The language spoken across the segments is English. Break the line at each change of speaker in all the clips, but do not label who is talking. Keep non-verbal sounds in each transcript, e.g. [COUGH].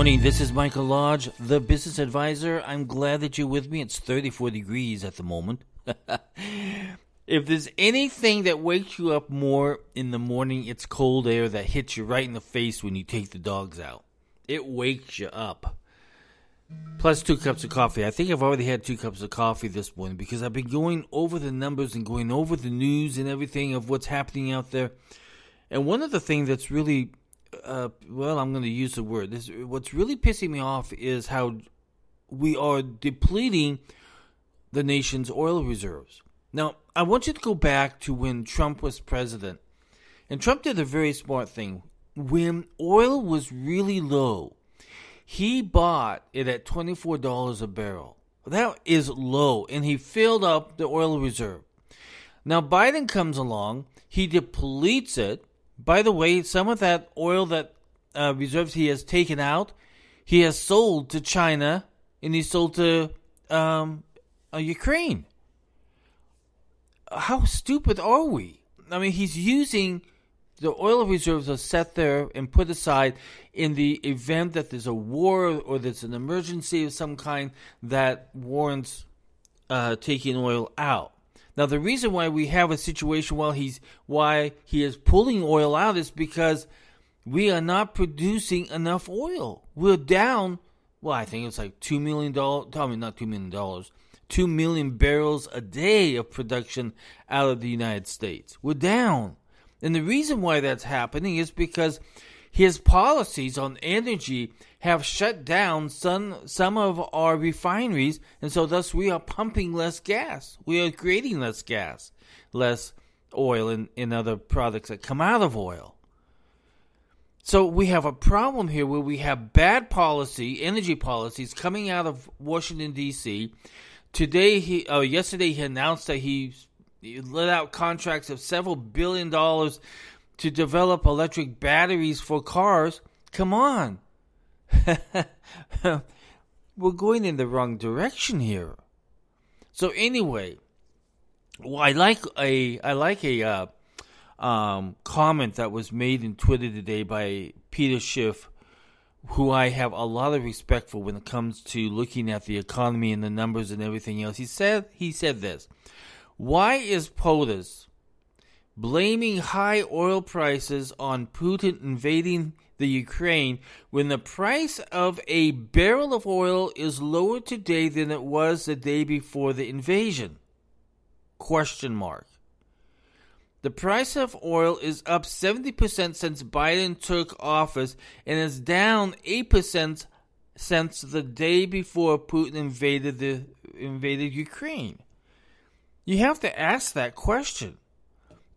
morning. This is Michael Lodge, the business advisor. I'm glad that you're with me. It's 34 degrees at the moment. [LAUGHS] if there's anything that wakes you up more in the morning, it's cold air that hits you right in the face when you take the dogs out. It wakes you up. Plus two cups of coffee. I think I've already had two cups of coffee this morning because I've been going over the numbers and going over the news and everything of what's happening out there. And one of the things that's really uh, well, I'm going to use the word. This, what's really pissing me off is how we are depleting the nation's oil reserves. Now, I want you to go back to when Trump was president. And Trump did a very smart thing. When oil was really low, he bought it at $24 a barrel. That is low. And he filled up the oil reserve. Now, Biden comes along, he depletes it, by the way, some of that oil that uh, reserves he has taken out, he has sold to China and he sold to um, uh, Ukraine. How stupid are we? I mean, he's using the oil reserves are set there and put aside in the event that there's a war or there's an emergency of some kind that warrants uh, taking oil out. Now, the reason why we have a situation while he's why he is pulling oil out is because we are not producing enough oil. We're down. Well, I think it's like two million dollars. Tell me, not two million dollars. Two million barrels a day of production out of the United States. We're down, and the reason why that's happening is because his policies on energy have shut down some some of our refineries, and so thus we are pumping less gas. We are creating less gas, less oil, and, and other products that come out of oil. So we have a problem here where we have bad policy, energy policies coming out of Washington D.C. Today, he, uh, yesterday, he announced that he let out contracts of several billion dollars to develop electric batteries for cars. Come on. [LAUGHS] We're going in the wrong direction here. So anyway, well, I like a I like a uh, um, comment that was made in Twitter today by Peter Schiff, who I have a lot of respect for when it comes to looking at the economy and the numbers and everything else. He said he said this: Why is POTUS blaming high oil prices on Putin invading the Ukraine when the price of a barrel of oil is lower today than it was the day before the invasion? Question mark. The price of oil is up 70% since Biden took office and is down 8% since the day before Putin invaded the invaded Ukraine. You have to ask that question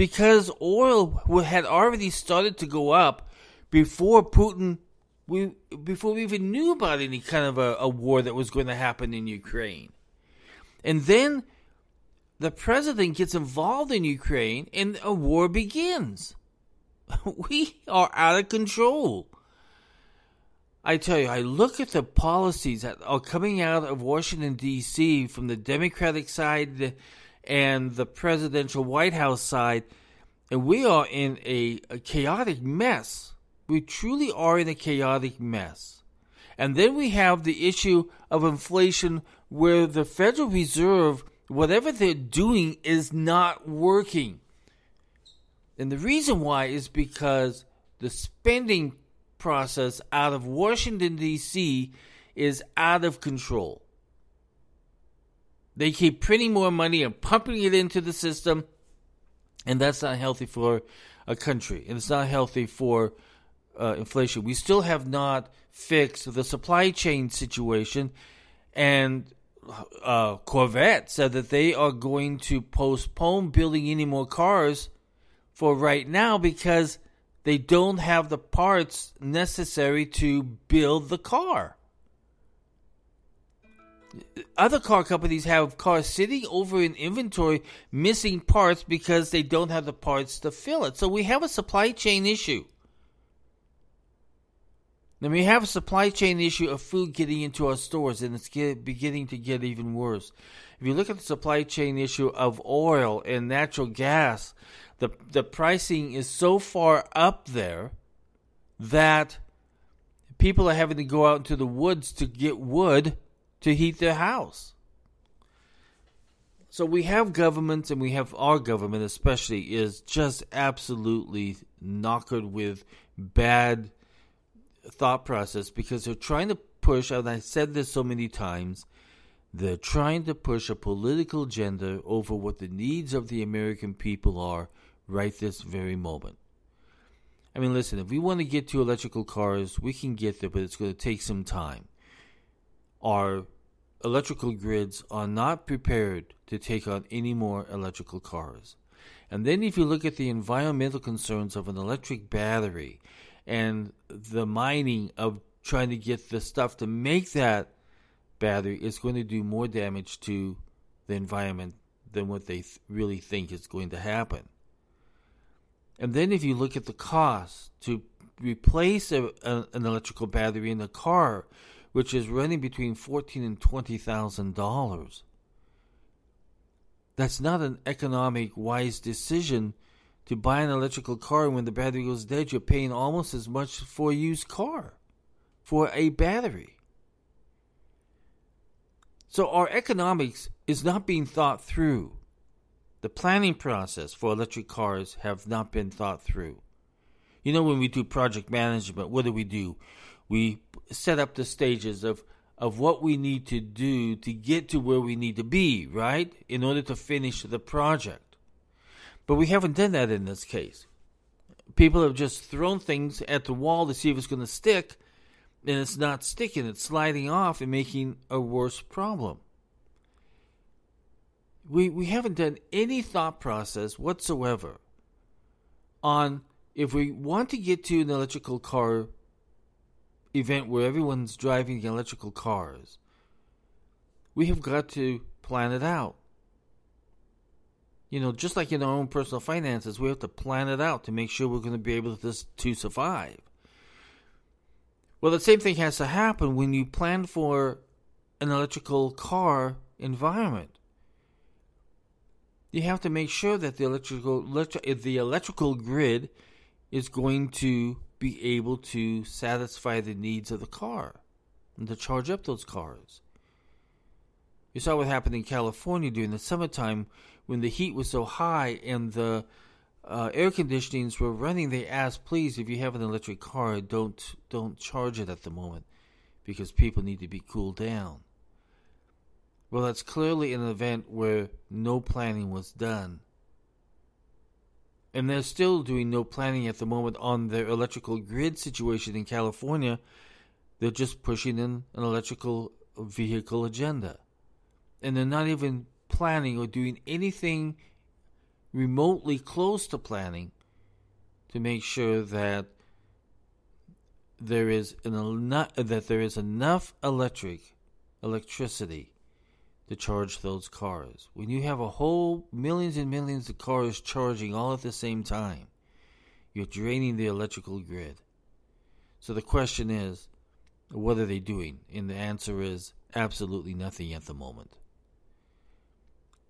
because oil had already started to go up before Putin we before we even knew about any kind of a, a war that was going to happen in Ukraine. And then the president gets involved in Ukraine and a war begins. [LAUGHS] We are out of control. I tell you, I look at the policies that are coming out of Washington, D.C. from the Democratic side and the presidential White House side, and we are in a, a chaotic mess. We truly are in a chaotic mess. And then we have the issue of inflation where the Federal Reserve, whatever they're doing, is not working. And the reason why is because the spending process out of Washington, D.C. is out of control. They keep printing more money and pumping it into the system, and that's not healthy for a country, and it's not healthy for uh, inflation. We still have not fixed the supply chain situation, and uh, Corvette said that they are going to postpone building any more cars for right now because they don't have the parts necessary to build the car other car companies have cars sitting over in inventory missing parts because they don't have the parts to fill it. So we have a supply chain issue. Then we have a supply chain issue of food getting into our stores, and it's get, beginning to get even worse. If you look at the supply chain issue of oil and natural gas, the the pricing is so far up there that people are having to go out into the woods to get wood to heat their house. So we have governments, and we have our government especially, is just absolutely knockered with bad thought process because they're trying to push, and I said this so many times, they're trying to push a political agenda over what the needs of the American people are right this very moment. I mean, listen, if we want to get to electrical cars, we can get there, but it's going to take some time. Our electrical grids are not prepared to take on any more electrical cars. And then, if you look at the environmental concerns of an electric battery and the mining of trying to get the stuff to make that battery, it's going to do more damage to the environment than what they th- really think is going to happen. And then, if you look at the cost to replace a, a, an electrical battery in a car, which is running between fourteen and twenty thousand dollars, that's not an economic wise decision to buy an electrical car when the battery goes dead. You're paying almost as much for a used car for a battery. So our economics is not being thought through. The planning process for electric cars have not been thought through. You know, when we do project management, what do we do? We set up the stages of, of what we need to do to get to where we need to be, right? In order to finish the project. But we haven't done that in this case. People have just thrown things at the wall to see if it's going to stick, and it's not sticking, it's sliding off and making a worse problem we, we haven't done any thought process whatsoever on if we want to get to an electrical car event where everyone's driving electrical cars, we have got to plan it out. You know, just like in our own personal finances, we have to plan it out to make sure we're going to be able to, to survive. Well, the same thing has to happen when you plan for an electrical car environment you have to make sure that the electrical the electrical grid is going to be able to satisfy the needs of the car and to charge up those cars. You saw what happened in California during the summertime when the heat was so high and the uh, air conditionings were running. They asked, "Please, if you have an electric car, don't don't charge it at the moment because people need to be cooled down." Well, that's clearly an event where no planning was done. And they're still doing no planning at the moment on their electrical grid situation in California. They're just pushing in an electrical vehicle agenda. And they're not even planning or doing anything remotely close to planning to make sure that there is an that there is enough electric electricity to charge those cars. When you have a whole millions and millions of cars charging all at the same time, you're draining the electrical grid. So the question is, what are they doing? And the answer is absolutely nothing at the moment.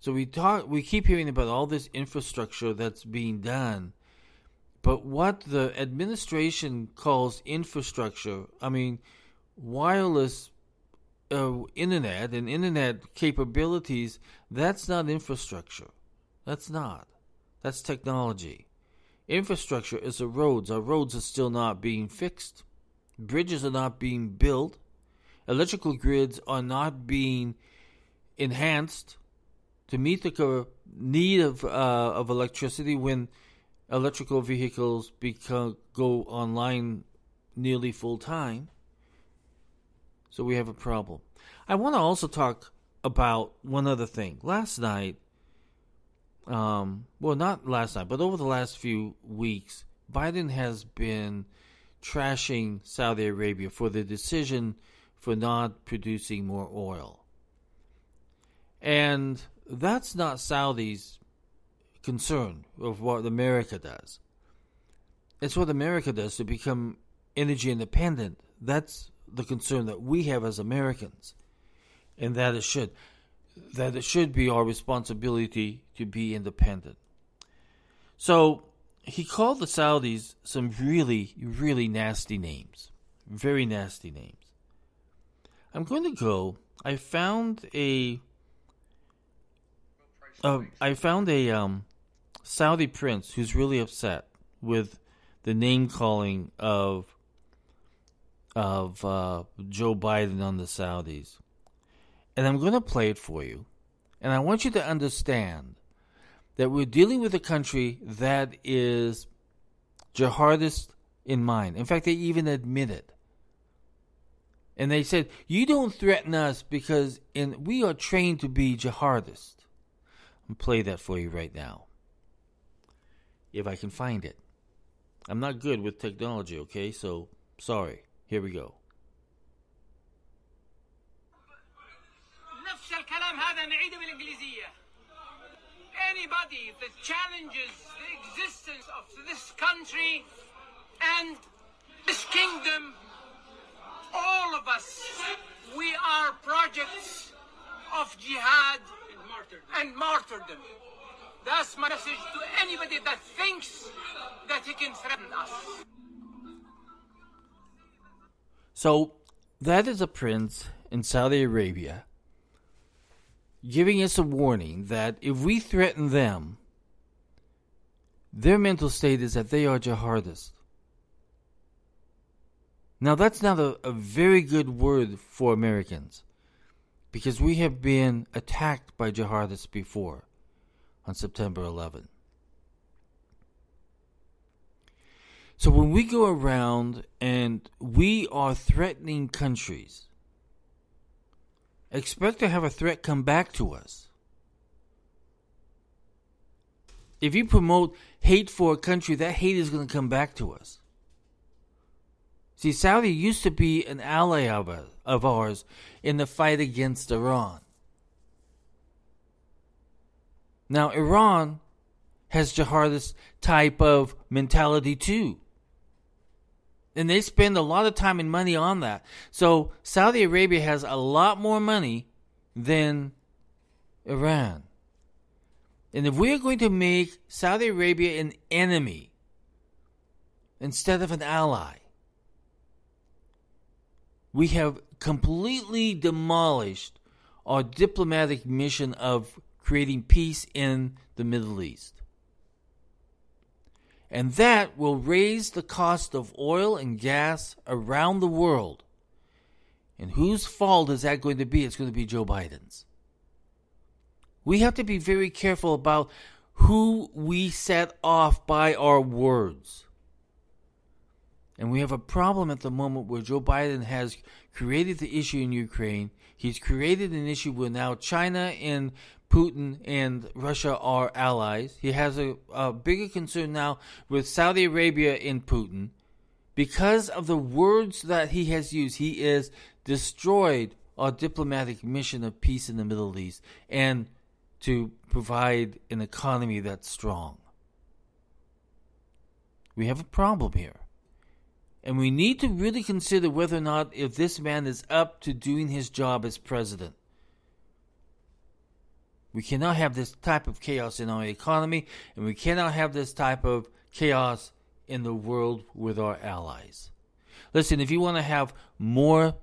So we talk we keep hearing about all this infrastructure that's being done. But what the administration calls infrastructure, I mean, wireless uh, internet and internet capabilities, that's not infrastructure. That's not. That's technology. Infrastructure is the roads. Our roads are still not being fixed. Bridges are not being built. Electrical grids are not being enhanced to meet the need of uh, of electricity when electrical vehicles become go online nearly full time. So we have a problem. I want to also talk about one other thing. Last night, um, well, not last night, but over the last few weeks, Biden has been trashing Saudi Arabia for the decision for not producing more oil. And that's not Saudi's concern of what America does. It's what America does to become energy independent. That's the concern that we have as Americans, and that it should that it should be our responsibility to be independent. So he called the Saudis some really, really nasty names. very nasty names. I'm going to go. I found a. Uh, I found a um, Saudi prince who's really upset with the name calling of of uh, Joe Biden on the Saudis, and I'm going to play it for you. And I want you to understand that we're dealing with a country that is jihadist in mind. In fact, they even admit it. And they said, You don't threaten us because in, we are trained to be jihadists. I'm play that for you right now. If I can find it. I'm not good with technology, okay? So, sorry. Here we go. Anybody that challenges the existence of this country and this kingdom all of us, we are projects of jihad and martyrdom. That's my message to anybody that thinks that he can threaten us. So, that is a prince in Saudi Arabia giving us a warning that if we threaten them, their mental state is that they are jihadists. Now, that's not a, a very good word for Americans because we have been attacked by jihadists before on September 11. So when we go around and we are threatening countries, expect to have a threat come back to us. If you promote hate for a country, that hate is going to come back to us. See, Saudi used to be an ally of, us, of ours in the fight against Iran. Now, Iran has jihadist type of mentality too. And they spend a lot of time and money on that. So Saudi Arabia has a lot more money than Iran. And if we are going to make Saudi Arabia an enemy instead of an ally, we have completely demolished our diplomatic mission of creating peace in the Middle East. And that will raise the cost of oil and gas around the world. And whose fault is that going to be? It's going to be Joe Biden's. We have to be very careful about who we set off by our words. And we have a problem at the moment where Joe Biden has created the issue in Ukraine. He's created an issue where now China and Putin and Russia are allies. He has a, a bigger concern now with Saudi Arabia and Putin. Because of the words that he has used, he is destroyed our diplomatic mission of peace in the Middle East and to provide an economy that's strong. We have a problem here. And we need to really consider whether or not if this man is up to doing his job as president. We cannot have this type of chaos in our economy, and we cannot have this type of chaos in the world with our allies. Listen, if you want to have more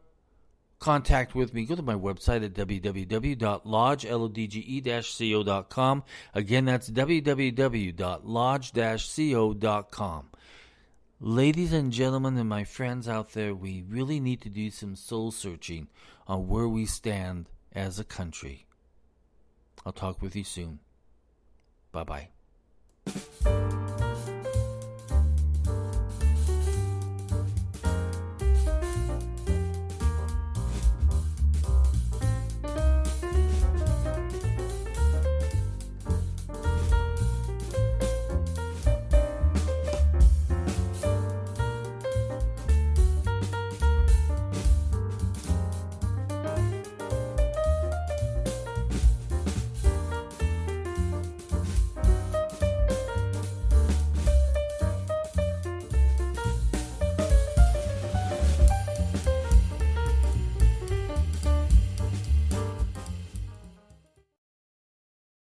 contact with me, go to my website at www.lodge-co.com. Again, that's www.lodge-co.com. Ladies and gentlemen, and my friends out there, we really need to do some soul searching on where we stand as a country. I'll talk with you soon. Bye bye.